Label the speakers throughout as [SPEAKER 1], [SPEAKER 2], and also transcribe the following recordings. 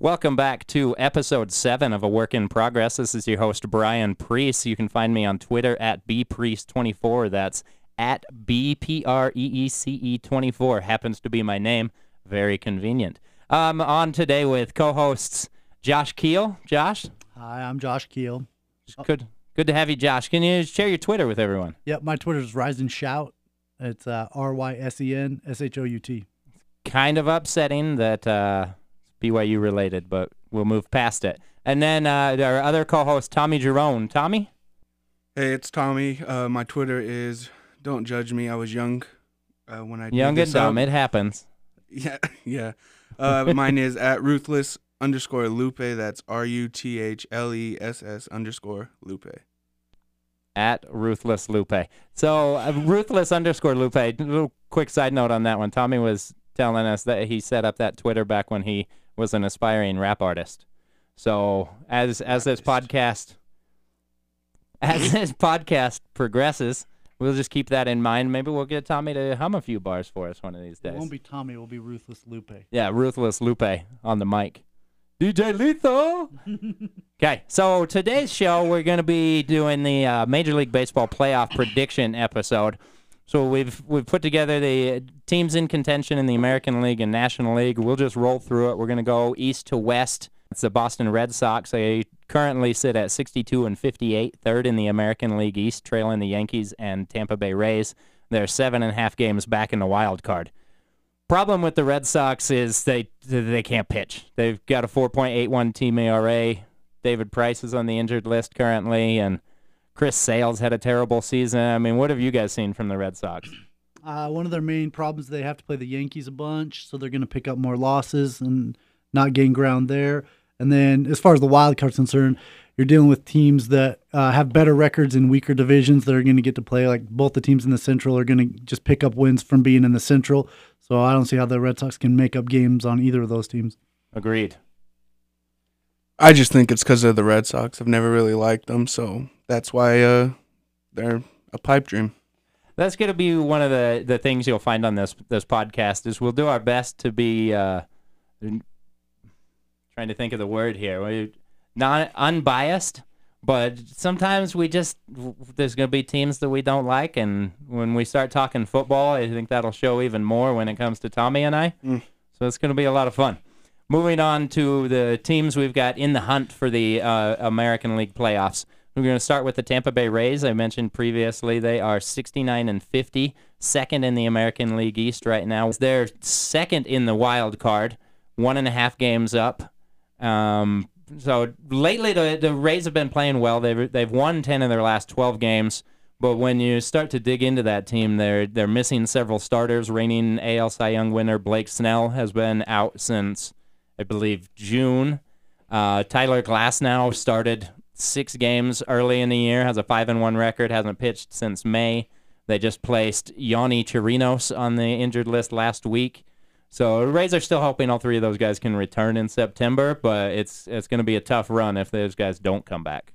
[SPEAKER 1] Welcome back to episode seven of A Work in Progress. This is your host, Brian Preece. You can find me on Twitter at bpreece24. That's at B P R E E C E 24. Happens to be my name. Very convenient. I'm on today with co hosts Josh Keel. Josh?
[SPEAKER 2] Hi, I'm Josh Keel.
[SPEAKER 1] Good, good to have you, Josh. Can you share your Twitter with everyone?
[SPEAKER 2] Yep, my Twitter is Rise and Shout. It's uh, R Y S E N S H O U T.
[SPEAKER 1] Kind of upsetting that uh, BYU related, but we'll move past it. And then uh, our other co host, Tommy Jerome. Tommy?
[SPEAKER 3] Hey, it's Tommy. Uh, my Twitter is Don't Judge Me. I was young uh, when I did
[SPEAKER 1] Young and
[SPEAKER 3] this
[SPEAKER 1] dumb.
[SPEAKER 3] up.
[SPEAKER 1] It happens.
[SPEAKER 3] Yeah, yeah. Uh, mine is at ruthless underscore Lupe. That's R U T H L E S S underscore Lupe.
[SPEAKER 1] at Ruthless Lupe. So uh, Ruthless underscore Lupe. A little quick side note on that one. Tommy was telling us that he set up that Twitter back when he was an aspiring rap artist. So as as this podcast as this podcast progresses, we'll just keep that in mind. Maybe we'll get Tommy to hum a few bars for us one of these days.
[SPEAKER 2] It won't be Tommy, it will be Ruthless Lupe.
[SPEAKER 1] Yeah, Ruthless Lupe on the mic. DJ Lethal. okay, so today's show we're going to be doing the uh, Major League Baseball playoff prediction episode. So we've we've put together the teams in contention in the American League and National League. We'll just roll through it. We're going to go east to west. It's the Boston Red Sox. They currently sit at 62 and 58, third in the American League East, trailing the Yankees and Tampa Bay Rays. They're seven and a half games back in the wild card. Problem with the Red Sox is they they can't pitch. They've got a 4.81 team ERA. David Price is on the injured list currently, and Chris Sales had a terrible season. I mean, what have you guys seen from the Red Sox?
[SPEAKER 2] Uh, one of their main problems they have to play the Yankees a bunch, so they're going to pick up more losses and not gain ground there. And then, as far as the wild card's concerned, you're dealing with teams that uh, have better records in weaker divisions that are going to get to play. Like both the teams in the Central are going to just pick up wins from being in the Central. So I don't see how the Red Sox can make up games on either of those teams.
[SPEAKER 1] Agreed.
[SPEAKER 3] I just think it's because of the Red Sox. I've never really liked them, so that's why uh, they're a pipe dream.
[SPEAKER 1] That's going to be one of the, the things you'll find on this this podcast is we'll do our best to be uh, trying to think of the word here. We not unbiased, but sometimes we just there's going to be teams that we don't like, and when we start talking football, I think that'll show even more when it comes to Tommy and I.
[SPEAKER 3] Mm.
[SPEAKER 1] So it's going to be a lot of fun. Moving on to the teams we've got in the hunt for the uh, American League playoffs. We're going to start with the Tampa Bay Rays. I mentioned previously they are 69 and 50, second in the American League East right now. They're second in the wild card, one and a half games up. Um, so lately, the, the Rays have been playing well. They've they've won 10 of their last 12 games. But when you start to dig into that team, they're they're missing several starters. Reigning AL Cy Young winner Blake Snell has been out since I believe June. Uh, Tyler Glasnow started six games early in the year, has a five and one record, hasn't pitched since May. They just placed Yonny Chirinos on the injured list last week. So Rays are still hoping all three of those guys can return in September, but it's it's going to be a tough run if those guys don't come back.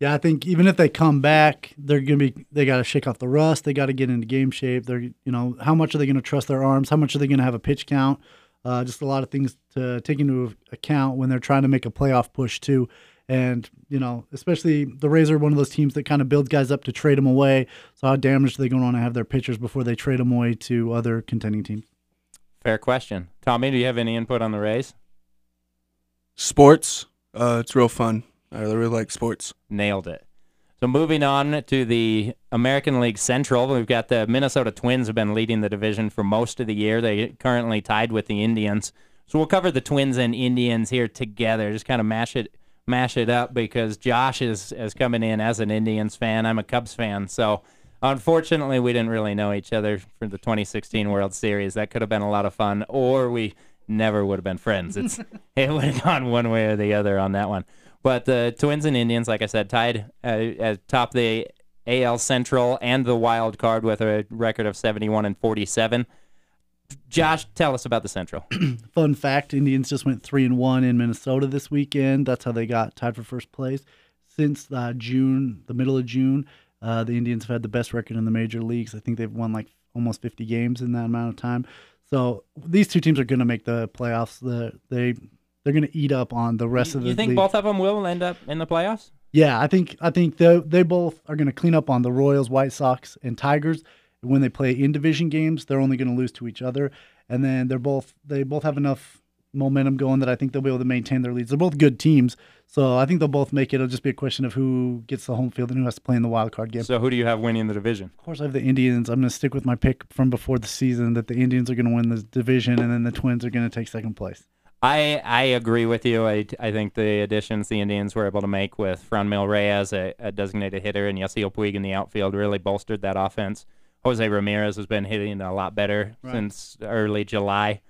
[SPEAKER 2] Yeah, I think even if they come back, they're gonna be they got to shake off the rust. They got to get into game shape. They're you know how much are they going to trust their arms? How much are they going to have a pitch count? Uh, just a lot of things to take into account when they're trying to make a playoff push too. And you know, especially the Rays are one of those teams that kind of builds guys up to trade them away. So how damaged are they going to want to have their pitchers before they trade them away to other contending teams?
[SPEAKER 1] Fair question. Tommy, do you have any input on the Rays?
[SPEAKER 3] Sports, uh, it's real fun. I really like sports.
[SPEAKER 1] Nailed it. So moving on to the American League Central, we've got the Minnesota Twins have been leading the division for most of the year. They currently tied with the Indians. So we'll cover the Twins and Indians here together. Just kind of mash it mash it up because Josh is is coming in as an Indians fan. I'm a Cubs fan. So unfortunately, we didn't really know each other for the 2016 World Series. That could have been a lot of fun, or we never would have been friends. It's it would have gone one way or the other on that one. But the Twins and Indians, like I said, tied uh, at top the AL Central and the wild card with a record of 71 and 47. Josh, tell us about the Central.
[SPEAKER 2] Fun fact: Indians just went three and one in Minnesota this weekend. That's how they got tied for first place. Since uh, June, the middle of June, uh, the Indians have had the best record in the major leagues. I think they've won like almost 50 games in that amount of time. So these two teams are going to make the playoffs. The, they they're going to eat up on the rest
[SPEAKER 1] You,
[SPEAKER 2] of the
[SPEAKER 1] you think
[SPEAKER 2] league.
[SPEAKER 1] both of them will end up in the playoffs?
[SPEAKER 2] Yeah, I think I think they they both are going to clean up on the Royals, White Sox, and Tigers. When they play in division games, they're only going to lose to each other, and then they're both they both have enough momentum going that I think they'll be able to maintain their leads. They're both good teams, so I think they'll both make it. It'll just be a question of who gets the home field and who has to play in the wild card game.
[SPEAKER 1] So who do you have winning the division?
[SPEAKER 2] Of course, I have the Indians. I'm going to stick with my pick from before the season that the Indians are going to win the division, and then the Twins are going to take second place.
[SPEAKER 1] I I agree with you. I, I think the additions the Indians were able to make with Franmil Reyes, a, a designated hitter, and Yasiel Puig in the outfield really bolstered that offense. Jose Ramirez has been hitting a lot better
[SPEAKER 2] Right.
[SPEAKER 1] since early July.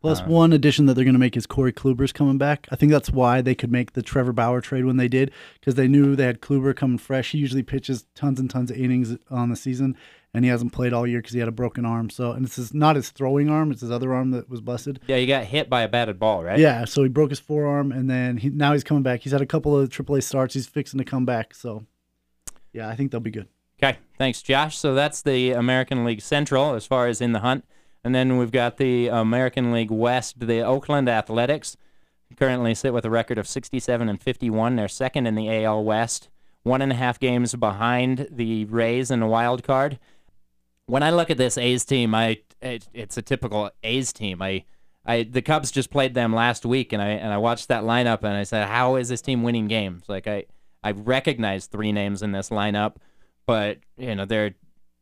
[SPEAKER 2] Plus,
[SPEAKER 1] Uh,
[SPEAKER 2] one addition that they're going to make is Corey Kluber's coming back. I think that's why they could make the Trevor Bauer trade when they did, because they knew they had Kluber coming fresh. He usually pitches tons and tons of innings on the season, and he hasn't played all year because he had a broken arm. So, and this is not his throwing arm; it's his other arm that was busted.
[SPEAKER 1] Yeah, he got hit by a batted ball, right?
[SPEAKER 2] Yeah, so he broke his forearm, and then he, now he's coming back. He's had a couple of AAA starts. He's fixing to come back. So, yeah, I think they'll be good.
[SPEAKER 1] Okay, thanks, Josh. So that's the American League Central as far as in the hunt. And then we've got the American League West, the Oakland Athletics currently sit with a record of 67 and 51. They're second in the AL West, one and a half games behind the Rays in the wild card. When I look at this A's team, I it, it's a typical A's team. I I the Cubs just played them last week, and I and I watched that lineup, and I said, how is this team winning games? Like I I recognize three names in this lineup, but you know they're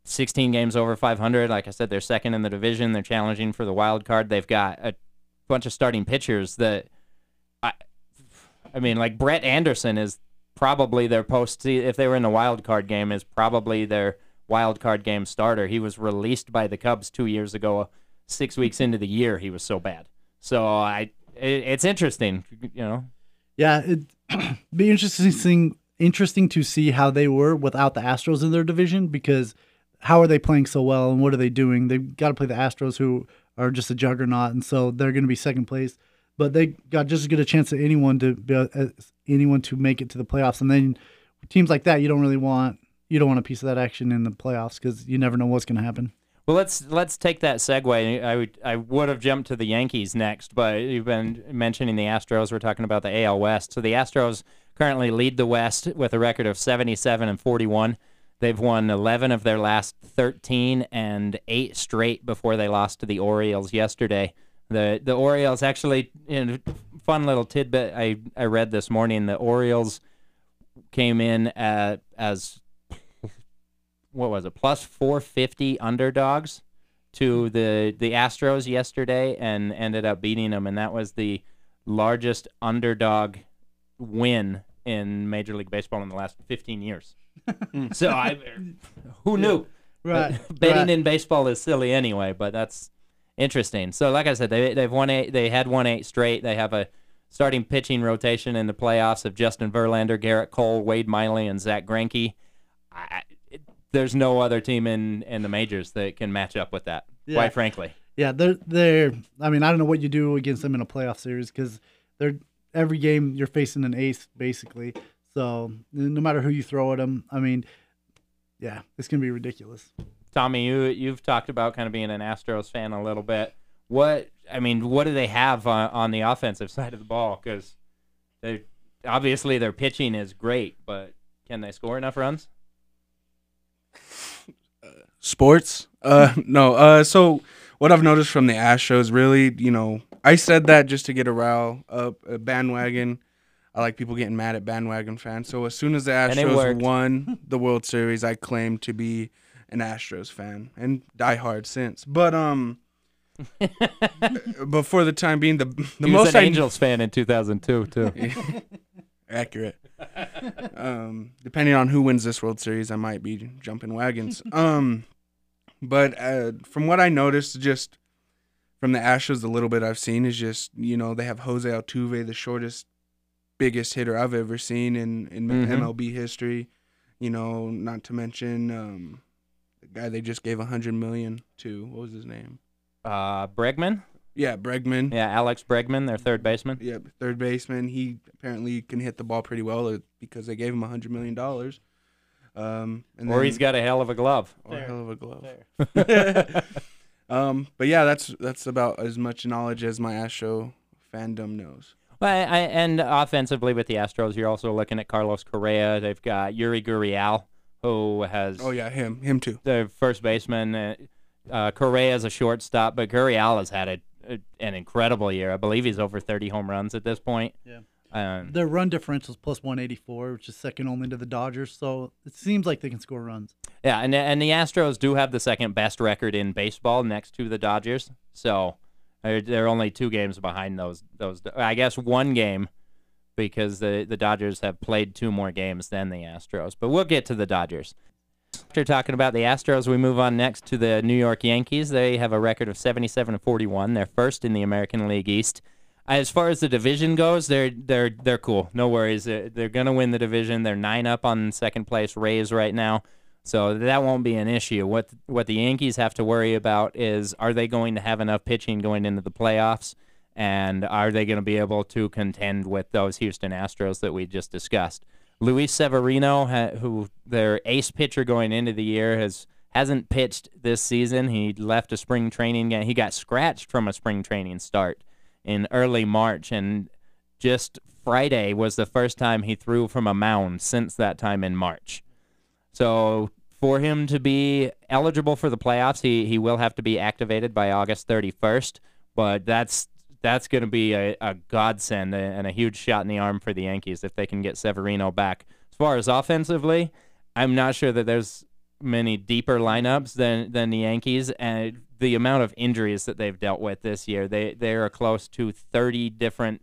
[SPEAKER 1] 16 games over 500. Like I said, they're second in the division. They're challenging for the wild card. They've got a bunch of starting pitchers that I I mean, like Brett Anderson is probably their post if they were in the wild card game is probably their wild card game starter. He was released by the Cubs 2 years ago. Uh, 6 weeks into the year he was so bad. So I it, it's interesting, you know.
[SPEAKER 2] Yeah, it'd be interesting interesting to see how they were without the Astros in their division because how are they playing so well and what are they doing? They've got to play the Astros who are just a juggernaut and so they're going to be second place. But they got just as good a chance as anyone to be uh, as anyone to make it to the playoffs. And then teams like that, you don't really want you don't want a piece of that action in the playoffs because you never know what's going to happen.
[SPEAKER 1] Well, let's let's take that segue. I would I would have jumped to the Yankees next, but you've been mentioning the Astros. We're talking about the AL West. So the Astros currently lead the West with a record of 77 and 41. They've won 11 of their last 13 and eight straight before they lost to the Orioles yesterday. The the Orioles actually, you know, fun little tidbit I I read this morning. The Orioles came in at, as what was it plus 450 underdogs to the the Astros yesterday and ended up beating them and that was the largest underdog win in Major League Baseball in the last 15 years. Hmm. so I who knew?
[SPEAKER 2] Right.
[SPEAKER 1] Betting
[SPEAKER 2] right.
[SPEAKER 1] in baseball is silly anyway, but that's interesting. So like I said, they they've won eight they had won eight straight. They have a starting pitching rotation in the playoffs of Justin Verlander, Gerrit Cole, Wade Miley, and Zack Greinke. I, there's no other team in, in the majors that can match up with that.
[SPEAKER 2] Yeah.
[SPEAKER 1] Quite frankly,
[SPEAKER 2] Yeah, they're they're. I mean, I don't know what you do against them in a playoff series because they're every game you're facing an ace basically. So no matter who you throw at them, I mean, yeah, it's gonna be ridiculous.
[SPEAKER 1] Tommy, you you've talked about kind of being an Astros fan a little bit. What I mean, what do they have on, on the offensive side of the ball? Because they obviously their pitching is great, but can they score enough runs?
[SPEAKER 3] Sports? Uh, no. Uh, so what I've noticed from the Astros, really, you know, I said that just to get a row up a bandwagon. I like people getting mad at bandwagon fans. So as soon as the Astros won the World Series, I claimed to be an Astros fan and die hard since. But um, but for the time being, the the
[SPEAKER 1] he was
[SPEAKER 3] most
[SPEAKER 1] an
[SPEAKER 3] I
[SPEAKER 1] Angels fan in 2002 too.
[SPEAKER 3] Accurate. um, depending on who wins this World Series, I might be jumping wagons. Um, but uh, from what I noticed, just from the Astros, the little bit I've seen is just you know they have Jose Altuve, the shortest, biggest hitter I've ever seen in in
[SPEAKER 1] Mhm.
[SPEAKER 3] MLB history. You know, not to mention um, the guy they just gave a hundred million to. What was his name?
[SPEAKER 1] Uh, Bregman,
[SPEAKER 3] Yeah, Bregman.
[SPEAKER 1] yeah, Alex Bregman, their third baseman.
[SPEAKER 3] Yep, third baseman. He apparently can hit the ball pretty well uh, because they gave him a hundred million dollars. Um, and
[SPEAKER 1] Or
[SPEAKER 3] then-
[SPEAKER 1] he's got a hell of a glove.
[SPEAKER 3] or a hell of a glove.
[SPEAKER 2] There.
[SPEAKER 3] um, but yeah, that's that's about as much knowledge as my Astro fandom knows.
[SPEAKER 1] Well, I, I, and offensively with the Astros, you're also looking at Carlos Correa. They've got Yuri Gurriel, who has
[SPEAKER 3] Oh yeah, him, him too.
[SPEAKER 1] the first baseman. Uh, uh, Correa is a shortstop, but Gurriel has had a, a, an incredible year. I believe he's over 30 home runs at this point.
[SPEAKER 2] Yeah.
[SPEAKER 1] Um,
[SPEAKER 2] Their run differential is plus 184, which is second only to the Dodgers. So it seems like they can score runs.
[SPEAKER 1] yeah, and and the Astros do have the second best record in baseball, next to the Dodgers. So they're, they're only two games behind those those. I guess one game because the the Dodgers have played two more games than the Astros. But we'll get to the Dodgers. After talking about the Astros, we move on next to the New York Yankees. They have a record of 77 and 41. They're first in the American League East. As far as the division goes, they're they're they're cool. No worries. They're, they're gonna win the division. They're nine up on second place Rays right now, so that won't be an issue. What what the Yankees have to worry about is are they going to have enough pitching going into the playoffs, and are they going to be able to contend with those Houston Astros that we just discussed? Luis Severino, who their ace pitcher going into the year, has hasn't pitched this season. He left a spring training game. He got scratched from a spring training start in early March, and just Friday was the first time he threw from a mound since that time in March. So for him to be eligible for the playoffs, he, he will have to be activated by August 31st. But that's that's going to be a, a godsend and a huge shot in the arm for the Yankees if they can get Severino back. As far as offensively, I'm not sure that there's many deeper lineups than than the Yankees, and the amount of injuries that they've dealt with this year, they they are close to 30 different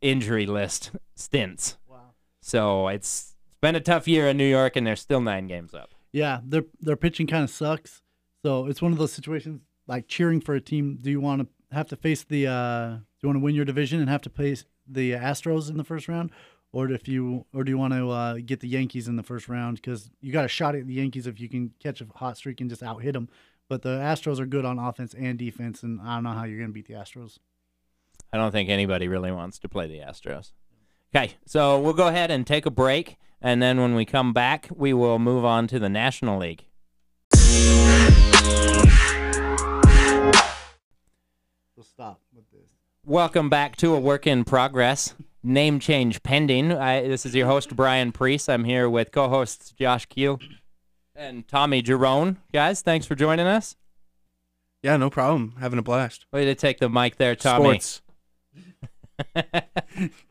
[SPEAKER 1] injury list stints.
[SPEAKER 2] Wow.
[SPEAKER 1] So it's it's been a tough year in New York, and they're still nine games up.
[SPEAKER 2] Yeah, their their pitching kind of sucks. So it's one of those situations like cheering for a team. Do you want to have to face the? Uh, do you want to win your division and have to face the Astros in the first round, or if you or do you want to uh, get the Yankees in the first round because you got a shot at the Yankees if you can catch a hot streak and just out hit them. But the Astros are good on offense and defense, and I don't know how you're going to beat the Astros.
[SPEAKER 1] I don't think anybody really wants to play the Astros. Okay, so we'll go ahead and take a break, and then when we come back, we will move on to the National League.
[SPEAKER 2] So stop with this.
[SPEAKER 1] Welcome back to a work in progress. Name change pending. I, this is your host Brian Preece. I'm here with co-hosts Josh Keel and Tommy Jerome. Guys, thanks for joining us.
[SPEAKER 3] Yeah, no problem. Having a blast.
[SPEAKER 1] Way to take the mic there, Tommy.
[SPEAKER 3] Sports.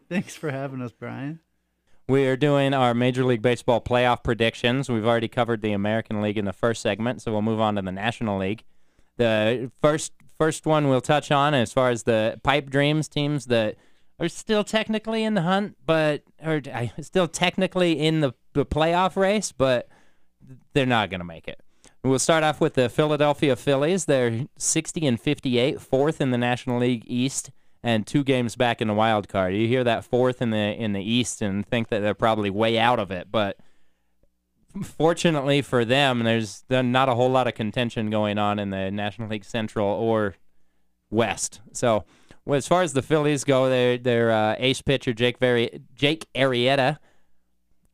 [SPEAKER 2] Thanks for having us, Brian.
[SPEAKER 1] We are doing our Major League Baseball playoff predictions. We've already covered the American League in the first segment, so we'll move on to the National League. The first first one we'll touch on as far as the pipe dreams teams that are still technically in the hunt, but are still technically in the, the playoff race, but they're not going to make it. We'll start off with the Philadelphia Phillies. They're 60 and 58, fourth in the National League East, and two games back in the wild card. You hear that fourth in the in the East and think that they're probably way out of it, but fortunately for them, there's not a whole lot of contention going on in the National League Central or West. So, well, as far as the Phillies go, their their uh, ace pitcher Jake Vari- Jake Arrieta.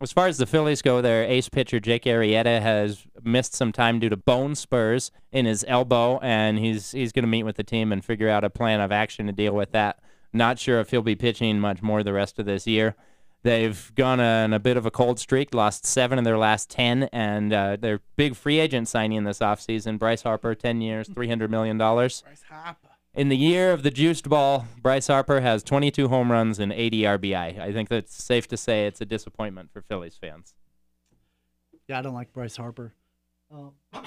[SPEAKER 1] As far as the Phillies go, their ace pitcher Jake Arrieta has missed some time due to bone spurs in his elbow, and he's he's going to meet with the team and figure out a plan of action to deal with that. Not sure if he'll be pitching much more the rest of this year. They've gone on a bit of a cold streak, lost seven in their last 10, and uh, their big free agent signing this offseason, Bryce Harper, 10 years, $300 million.
[SPEAKER 3] Bryce Harper.
[SPEAKER 1] In the year of the juiced ball, Bryce Harper has 22 home runs and 80 RBI. I think that's safe to say it's a disappointment for Phillies fans.
[SPEAKER 2] Yeah, I don't like Bryce Harper, um,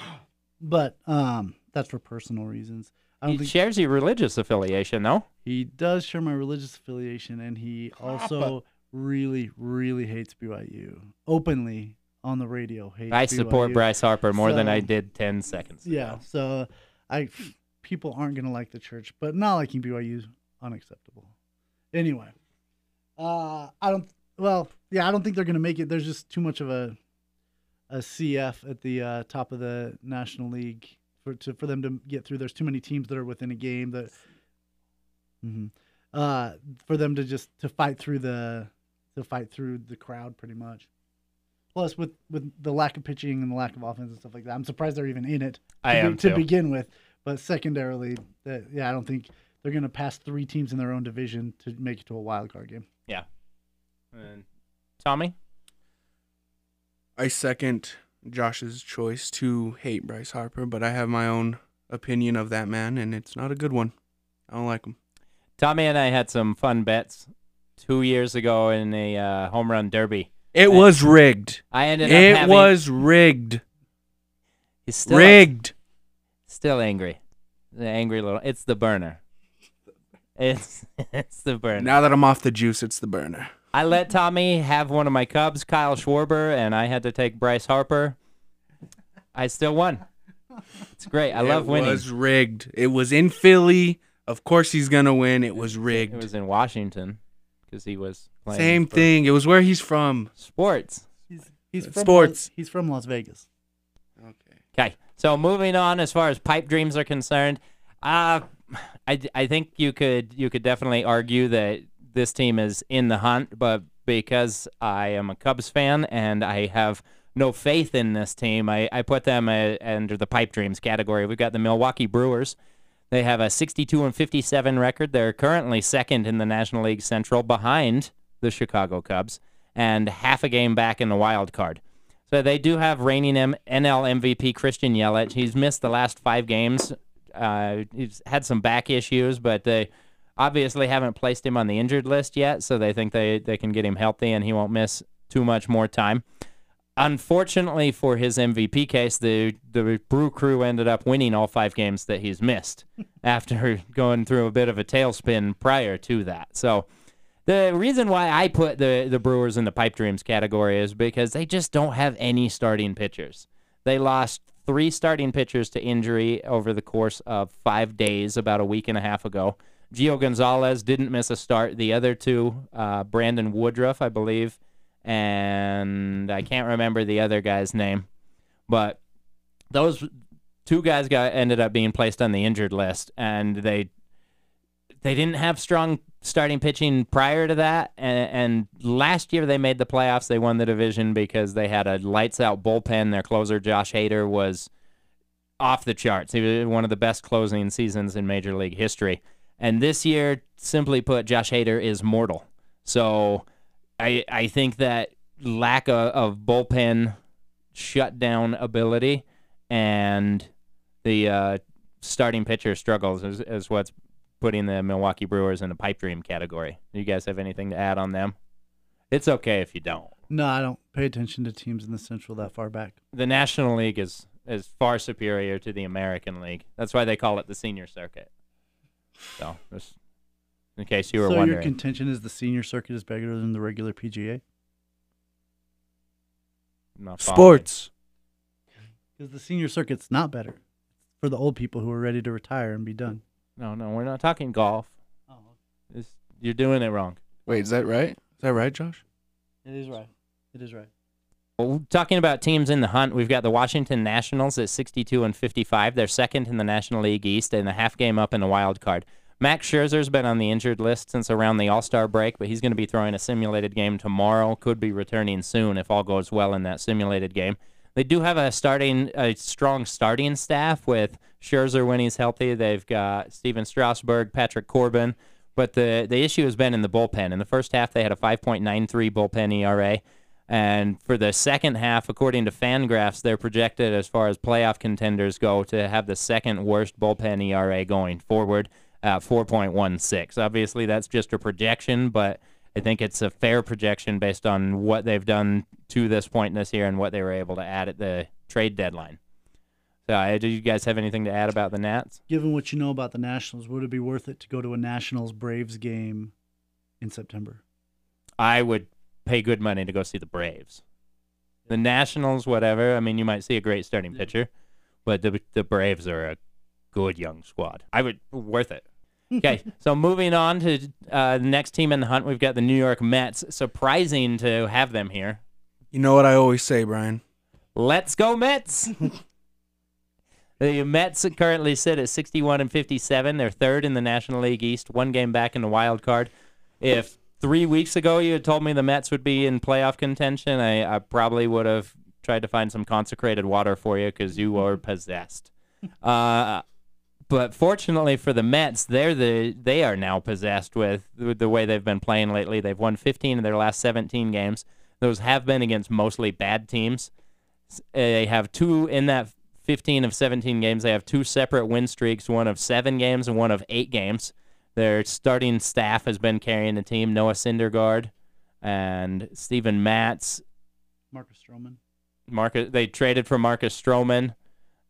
[SPEAKER 2] but um, that's for personal reasons. I don't
[SPEAKER 1] He
[SPEAKER 2] think
[SPEAKER 1] shares your religious affiliation, though.
[SPEAKER 2] he does share my religious affiliation, and he also really, really hates BYU openly on the radio. Hates
[SPEAKER 1] I support
[SPEAKER 2] BYU.
[SPEAKER 1] Bryce Harper more than I did 10 seconds ago.
[SPEAKER 2] Yeah, so I people aren't gonna like the church, but not liking BYU is unacceptable. Anyway, uh, I don't. Well, yeah, I don't think they're gonna make it. There's just too much of a a CF at the uh, top of the National League for to, for them to get through. There's too many teams that are within a game that. hmm Uh, for them to just to fight through the to fight through the crowd, pretty much. Plus, with with the lack of pitching and the lack of offense and stuff like that, I'm surprised they're even in it.
[SPEAKER 1] I
[SPEAKER 2] to, be-
[SPEAKER 1] am
[SPEAKER 2] to
[SPEAKER 1] too.
[SPEAKER 2] begin with. But secondarily, that yeah, I don't think they're going to pass three teams in their own division to make it to a wild card game. Yeah.
[SPEAKER 1] And Tommy?
[SPEAKER 3] I second Josh's choice to hate Bryce Harper, but I have my own opinion of that man, and it's not a good one. I don't like him.
[SPEAKER 1] Tommy and I had some fun bets two years ago in a uh, home run derby.
[SPEAKER 3] It was rigged.
[SPEAKER 1] I ended up
[SPEAKER 3] It
[SPEAKER 1] having.
[SPEAKER 3] was rigged.
[SPEAKER 1] he's still
[SPEAKER 3] rigged.
[SPEAKER 1] Still angry. The angry little. It's the burner. It's it's the burner.
[SPEAKER 3] Now that I'm off the juice, it's the burner.
[SPEAKER 1] I let Tommy have one of my Cubs, Kyle Schwarber, and I had to take Bryce Harper. I still won. It's great. I love winning.
[SPEAKER 3] it was rigged. It was in Philly. Of course he's gonna win. It was rigged.
[SPEAKER 1] It was in Washington because he was playing
[SPEAKER 3] Same
[SPEAKER 1] for
[SPEAKER 3] thing. It was where he's from.
[SPEAKER 1] Sports.
[SPEAKER 2] He's he's from
[SPEAKER 3] sports.
[SPEAKER 2] Las, he's from Las Vegas.
[SPEAKER 3] Okay.
[SPEAKER 1] Okay. So moving on, as far as pipe dreams are concerned, uh, I, I think you could you could definitely argue that this team is in the hunt, but because I am a Cubs fan and I have no faith in this team, I, I put them uh, under the pipe dreams category. We've got the Milwaukee Brewers. They have a 62 and 57 record. They're currently second in the National League Central behind the Chicago Cubs and half a game back in the wild card. So they do have reigning M- NL MVP Christian Yelich. He's missed the last five games. Uh, he's had some back issues, but they obviously haven't placed him on the injured list yet. So they think they, they can get him healthy and he won't miss too much more time. Unfortunately for his MVP case, the the Brew Crew ended up winning all five games that he's missed after going through a bit of a tailspin prior to that. So the reason why I put the the Brewers in the pipe dreams category is because they just don't have any starting pitchers. They lost three starting pitchers to injury over the course of five days, about a week and a half ago. Gio Gonzalez didn't miss a start. The other two, uh, Brandon Woodruff, I believe, and I can't remember the other guy's name, but those two guys got ended up being placed on the injured list, and they they didn't have strong starting pitching prior to that. And, and last year they made the playoffs. They won the division because they had a lights out bullpen. Their closer Josh Hader was off the charts. He was one of the best closing seasons in Major League history. And this year, simply put, Josh Hader is mortal. So I I think that lack of, of bullpen shutdown ability and the uh, starting pitcher struggles is, is what's putting the Milwaukee Brewers in the pipe dream category. Do you guys have anything to add on them? It's okay if you don't.
[SPEAKER 2] No, I don't pay attention to teams in the Central that far back.
[SPEAKER 1] The National League is is far superior to the American League. That's why they call it the senior circuit. So, just in case you were
[SPEAKER 2] so your contention is the senior circuit is bigger than the regular PGA
[SPEAKER 1] not.
[SPEAKER 3] Sports.
[SPEAKER 2] because the senior circuit's not better for the old people who are ready to retire and be done.
[SPEAKER 1] No, no, we're not talking golf.
[SPEAKER 2] Oh,
[SPEAKER 1] It's, you're doing it wrong.
[SPEAKER 3] Wait, is that right? Is that right, Josh?
[SPEAKER 2] it is right. It is right.
[SPEAKER 1] Well, talking about teams in the hunt, we've got the Washington Nationals at 62 and 55. They're second in the National League East and a half game up in the wild card. Max Scherzer's been on the injured list since around the All Star break, but he's going to be throwing a simulated game tomorrow. Could be returning soon if all goes well in that simulated game. They do have a starting, a strong starting staff with Scherzer when he's healthy. They've got Stephen Strasburg, Patrick Corbin, but the the issue has been in the bullpen. In the first half, they had a 5.93 bullpen ERA. And for the second half, according to Fangraphs, they're projected as far as playoff contenders go to have the second worst bullpen ERA going forward at 4.16. Obviously, that's just a projection, but I think it's a fair projection based on what they've done to this point this year and what they were able to add at the trade deadline. So, uh, do you guys have anything to add about the Nats?
[SPEAKER 2] Given what you know about the Nationals, would it be worth it to go to a Nationals Braves game in September?
[SPEAKER 1] I would pay good money to go see the Braves. The Nationals, whatever. I mean, you might see a great starting pitcher, but the the Braves are a good young squad. I would worth it. Okay, so moving on to uh, the next team in the hunt, we've got the New York Mets. Surprising to have them here.
[SPEAKER 3] You know what I always say, Brian.
[SPEAKER 1] Let's go Mets. the Mets currently sit at 61 and 57. They're third in the National League East, one game back in the wild card. If three weeks ago you had told me the Mets would be in playoff contention, I, I probably would have tried to find some consecrated water for you because you were possessed. Uh, but fortunately for the Mets, they're the they are now possessed with, the way they've been playing lately. They've won 15 of their last 17 games. Those have been against mostly bad teams. They have two in that 15 of 17 games. They have two separate win streaks, one of seven games and one of eight games. Their starting staff has been carrying the team. Noah Syndergaard and Steven Matz
[SPEAKER 2] Marcus Stroman.
[SPEAKER 1] Marcus. They traded for Marcus Stroman,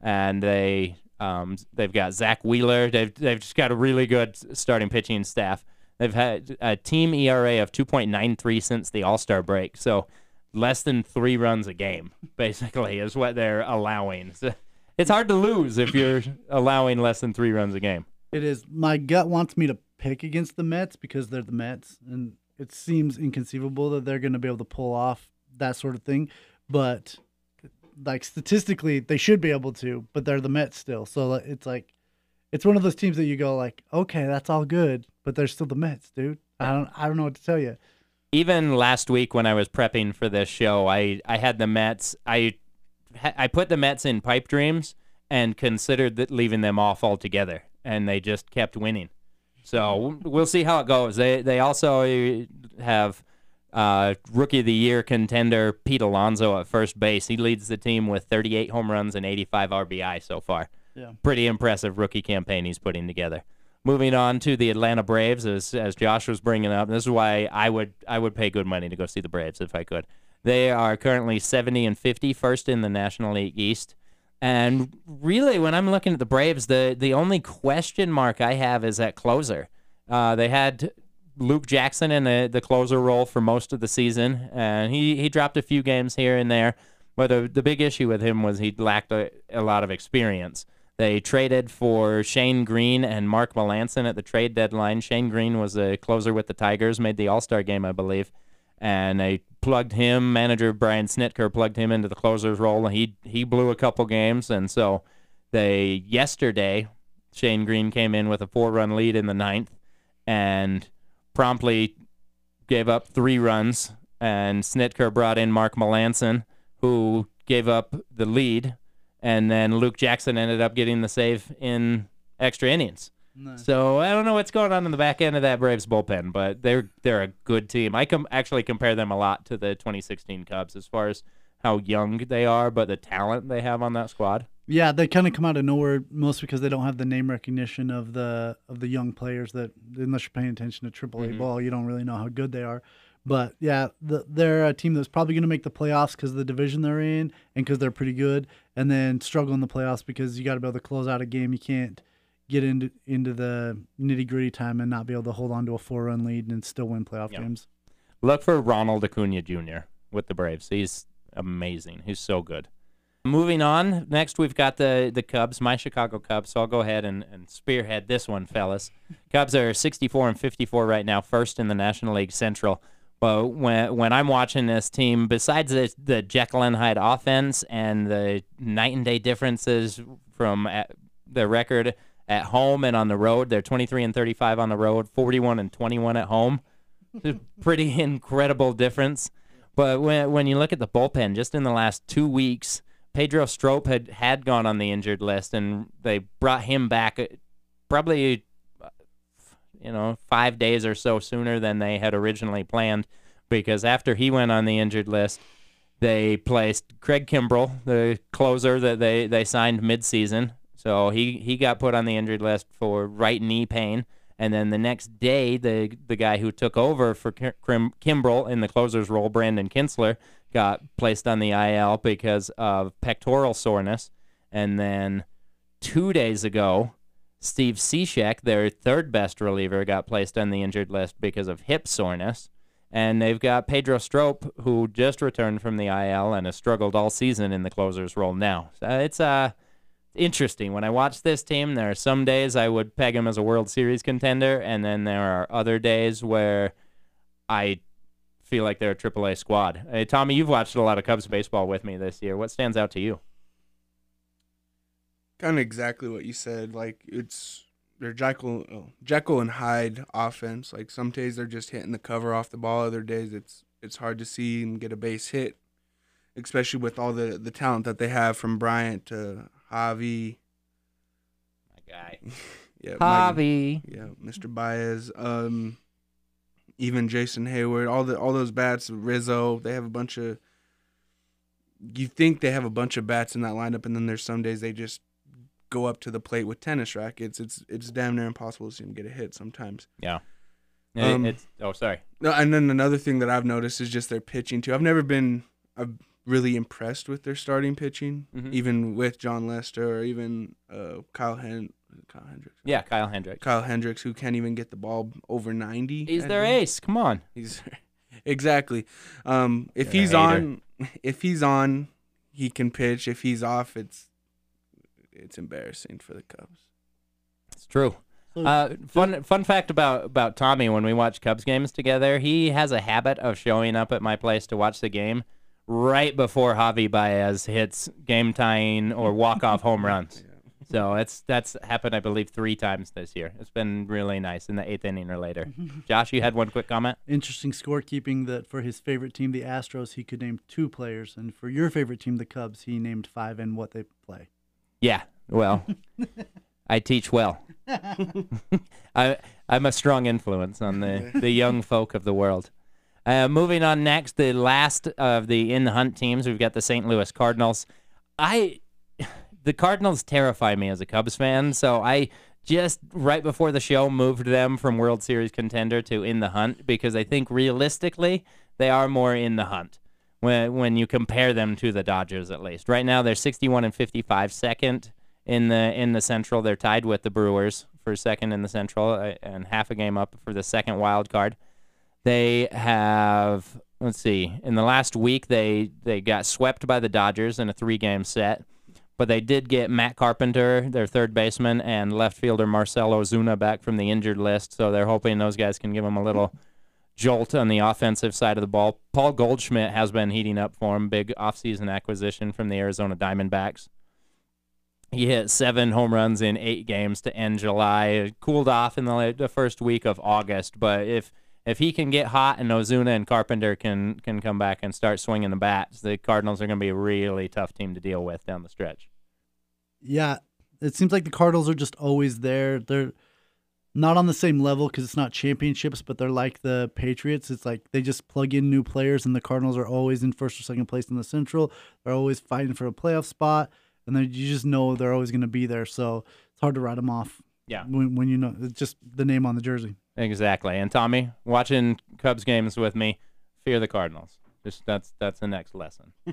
[SPEAKER 1] and they um, they've got Zack Wheeler. They've they've just got a really good starting pitching staff. They've had a team ERA of 2.93 since the All Star break, so less than three runs a game basically is what they're allowing. So it's hard to lose if you're allowing less than three runs a game.
[SPEAKER 2] It is. My gut wants me to pick against the Mets because they're the Mets, and it seems inconceivable that they're going to be able to pull off that sort of thing. But like statistically, they should be able to. But they're the Mets still, so it's like it's one of those teams that you go like, okay, that's all good, but they're still the Mets, dude. I don't. I don't know what to tell you.
[SPEAKER 1] even last week when I was prepping for this show, I, I had the Mets. I I put the Mets in pipe dreams and considered that leaving them off altogether, and they just kept winning. So we'll see how it goes. They they also have uh, rookie of the year contender Pete Alonso at first base. He leads the team with 38 home runs and 85 RBI so far.
[SPEAKER 2] Yeah.
[SPEAKER 1] Pretty impressive rookie campaign he's putting together. Moving on to the Atlanta Braves, as as Josh was bringing up, this is why I would I would pay good money to go see the Braves if I could. They are currently 70 and 50, first in the National League East. And really, when I'm looking at the Braves, the the only question mark I have is at closer. Uh, they had Luke Jackson in the, the closer role for most of the season, and he, he dropped a few games here and there. But the, the big issue with him was he lacked a, a lot of experience. They traded for Shane Greene and Mark Melancon at the trade deadline. Shane Greene was a closer with the Tigers, made the All Star game, I believe. And they plugged him, manager Brian Snitker plugged him into the closer's role. He he blew a couple games, and so they yesterday Shane Greene came in with a four run lead in the ninth and promptly gave up three runs. And Snitker brought in Mark Melancon, who gave up the lead. And then Luke Jackson ended up getting the save in extra innings. So I don't know what's going on in the back end of that Braves bullpen, but they're they're a good team. I com- actually compare them a lot to the 2016 Cubs as far as how young they are, but the talent they have on that squad.
[SPEAKER 2] Yeah, they kind of come out of nowhere, most because they don't have the name recognition of the of the young players that, unless you're paying attention to AAA mm-hmm. ball, you don't really know how good they are. But yeah, the, they're a team that's probably going to make the playoffs because of the division they're in and because they're pretty good, and then struggle in the playoffs because you got to be able to close out a game. You can't get into into the nitty gritty time and not be able to hold on to a four run lead and still win playoff
[SPEAKER 1] Yeah.
[SPEAKER 2] games.
[SPEAKER 1] Look for Ronald Acuna Jr. with the Braves. He's amazing. He's so good. Moving on, next we've got the the Cubs, my Chicago Cubs. So I'll go ahead and, and spearhead this one, fellas. Cubs are 64 and 54 right now, first in the National League Central. But when when I'm watching this team, besides the the Jekyll and Hyde offense and the night and day differences from at, the record at home and on the road, they're 23 and 35 on the road, 41 and 21 at home. Pretty incredible difference. But when when you look at the bullpen, just in the last two weeks, Pedro Strop had had gone on the injured list, and they brought him back uh, probably, uh, you know, five days or so sooner than they had originally planned, because after he went on the injured list, they placed Craig Kimbrel, the closer that they they signed midseason. So he he got put on the injured list for right knee pain. And then the next day, the the guy who took over for Kim- Kim- Kimbrel in the closer's role, Brandon Kintzler, got placed on the IL because of pectoral soreness. And then two days ago, Steve Cishek, their third best reliever, got placed on the injured list because of hip soreness. And they've got Pedro Strop, who just returned from the IL and has struggled all season in the closer's role now. So it's uh, interesting. When I watch this team, there are some days I would peg them as a World Series contender, and then there are other days where I feel like they're a AAA squad. Hey, Tommy, you've watched a lot of Cubs baseball with me this year. What stands out to you?
[SPEAKER 3] Kind of exactly what you said. Like it's they're Jekyll, oh, Jekyll and Hyde offense. Like some days they're just hitting the cover off the ball. Other days it's it's hard to see and get a base hit, especially with all the the talent that they have from Bryant to Javi.
[SPEAKER 1] My guy.
[SPEAKER 3] Yeah, Mike-
[SPEAKER 1] Javi.
[SPEAKER 3] Yeah, Mr. Baez, um, even Jason Heyward, all the all those bats, Rizzo, they have a bunch of. You think they have a bunch of bats in that lineup, and then there's some days they just go up to the plate with tennis rackets. It's it's damn near impossible to see them get a hit sometimes.
[SPEAKER 1] Yeah.
[SPEAKER 3] Um,
[SPEAKER 1] it's oh sorry.
[SPEAKER 3] No, and then another thing that I've noticed is just their pitching too. I've never been uh, really impressed with their starting pitching,
[SPEAKER 1] Mhm.
[SPEAKER 3] even with Jon Lester or even uh, Kyle Hen- Kyle Hendricks.
[SPEAKER 1] Yeah, Kyle Hendricks.
[SPEAKER 3] Kyle Hendricks, who can't even get the ball over ninety.
[SPEAKER 1] He's
[SPEAKER 3] I
[SPEAKER 1] their
[SPEAKER 3] think.
[SPEAKER 1] ace. Come on.
[SPEAKER 3] He's exactly. Um, if
[SPEAKER 1] You're
[SPEAKER 3] he's on, if he's on, he can pitch. If he's off, it's it's embarrassing for the Cubs.
[SPEAKER 1] It's true. Uh, fun fun fact about about Tommy when we watch Cubs games together, he has a habit of showing up at my place to watch the game right before Javi Baez hits game tying or walk off home runs. So it's that's happened, I believe, three times this year. It's been really nice in the eighth inning or later. Josh, you had one quick comment.
[SPEAKER 2] Interesting scorekeeping that for his favorite team, the Astros, he could name two players, and for your favorite team, the Cubs, he named five and what they play.
[SPEAKER 1] Yeah, well, I teach well. I I'm a strong influence on the the young folk of the world. Uh, moving on next, the last of the in the hunt teams, we've got the St. Louis Cardinals. I the Cardinals terrify me as a Cubs fan, so I just right before the show moved them from World Series contender to in the hunt because I think realistically they are more in the hunt when when you compare them to the Dodgers at least. Right now they're 61 and 55 second in the in the Central. They're tied with the Brewers for second in the Central uh, and half a game up for the second wild card. They have let's see. In the last week they they got swept by the Dodgers in a 3-game set. But they did get Matt Carpenter, their third baseman, and left fielder Marcell Ozuna back from the injured list. So they're hoping those guys can give them a little jolt on the offensive side of the ball. Paul Goldschmidt has been heating up for him. Big offseason acquisition from the Arizona Diamondbacks. He hit seven home runs in eight games to end July. It cooled off in the, the first week of August, but if if he can get hot and Ozuna and Carpenter can can come back and start swinging the bats, the Cardinals are going to be a really tough team to deal with down the stretch.
[SPEAKER 2] Yeah, it seems like the Cardinals are just always there. They're not on the same level because it's not championships, but they're like the Patriots. It's like they just plug in new players, and the Cardinals are always in first or second place in the Central. They're always fighting for a playoff spot, and then you just know they're always going to be there. So it's hard to write them off.
[SPEAKER 1] Yeah.
[SPEAKER 2] when, when you know it's just the name on the jersey.
[SPEAKER 1] Exactly. And Tommy, watching Cubs games with me, fear the Cardinals. Just that's that's the next lesson.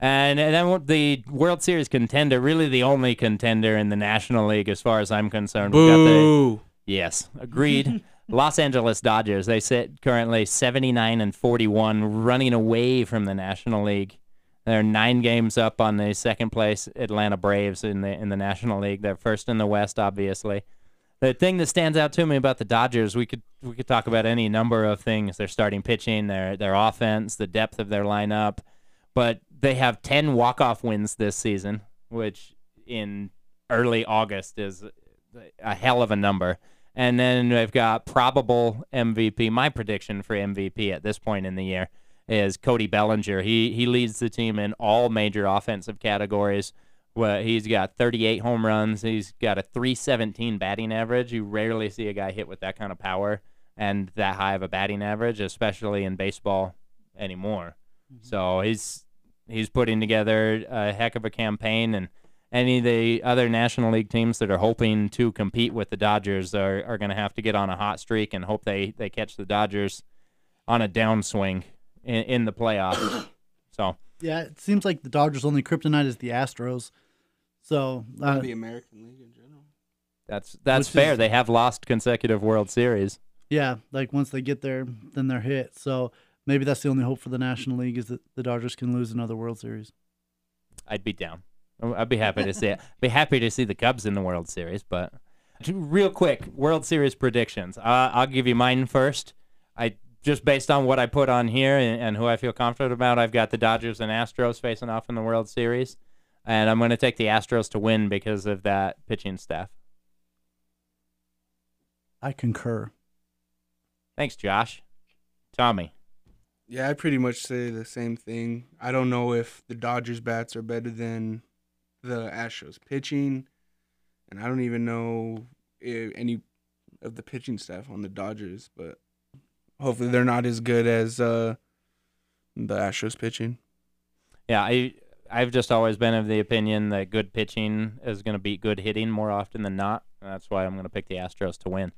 [SPEAKER 1] and, and then the World Series contender, really the only contender in the National League as far as I'm concerned. We got the
[SPEAKER 3] Boo!
[SPEAKER 1] Yes, agreed. Los Angeles Dodgers. They sit currently 79 and 41, running away from the National League. They're nine games up on the second place Atlanta Braves in the in the National League. They're first in the West, obviously. The thing that stands out to me about the Dodgers, we could we could talk about any number of things. Their starting pitching, their their offense, the depth of their lineup, but they have 10 walk-off wins this season, which in early August is a hell of a number. And then they've got probable MVP. My prediction for MVP at this point in the year is Cody Bellinger. He he leads the team in all major offensive categories. Well, he's got 38 home runs. He's got a 317 batting average. You rarely see a guy hit with that kind of power and that high of a batting average, especially in baseball anymore. Mm-hmm. So he's he's putting together a heck of a campaign, and any of the other National League teams that are hoping to compete with the Dodgers are, are going to have to get on a hot streak and hope they, they catch the Dodgers on a downswing in, in the playoffs. so
[SPEAKER 2] Yeah, it seems like the Dodgers' only kryptonite is the Astros. So uh,
[SPEAKER 3] the American League in general.
[SPEAKER 1] that's that's
[SPEAKER 2] Which
[SPEAKER 1] fair.
[SPEAKER 2] is-
[SPEAKER 1] They have lost consecutive World Series.
[SPEAKER 2] yeah, like once they get there, then they're hit. So maybe that's the only hope for the National League is that the Dodgers can lose another World Series.
[SPEAKER 1] I'd be down. I'd be happy to see it. I'd be happy to see the Cubs in the World Series, but real quick, World Series predictions. Uh, I'll give you mine first. I just based on what I put on here and, and who I feel confident about, I've got the Dodgers and Astros facing off in the World Series, and I'm going to take the Astros to win because of that pitching staff.
[SPEAKER 2] I concur.
[SPEAKER 1] Thanks, Josh. Tommy.
[SPEAKER 3] Yeah, I pretty much say the same thing. I don't know if the Dodgers bats are better than the Astros pitching, and I don't even know if any of the pitching staff on the Dodgers, but hopefully they're not as good as uh, the Astros pitching.
[SPEAKER 1] Yeah, I I've just always been of the opinion that good pitching is going to beat good hitting more often than not. And that's why I'm going to pick the Astros to win.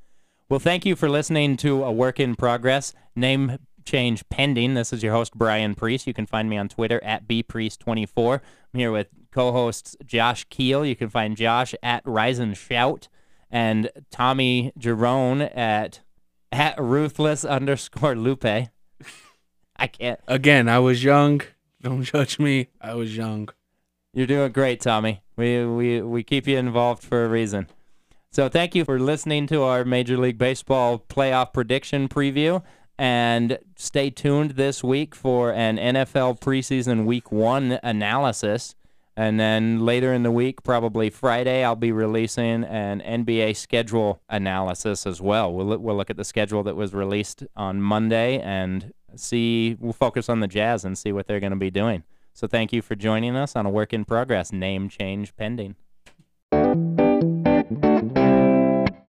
[SPEAKER 1] Well, thank you for listening to a work in progress. Name change pending. This is your host Brian Preece. You can find me on Twitter at bpreece24. I'm here with co-hosts Josh Keel. You can find Josh at Rise and Shout and Tommy Jerome at at ruthless underscore Lupe. I can't.
[SPEAKER 3] Again, I was young. Don't judge me. I was young.
[SPEAKER 1] You're doing great, Tommy. We we we keep you involved for a reason. So thank you for listening to our Major League Baseball playoff prediction preview. And stay tuned this week for an NFL preseason week one analysis. And then later in the week, probably Friday, I'll be releasing an NBA schedule analysis as well. We'll, we'll look at the schedule that was released on Monday and see, we'll focus on the Jazz and see what they're going to be doing. So thank you for joining us on a work in progress, name change pending.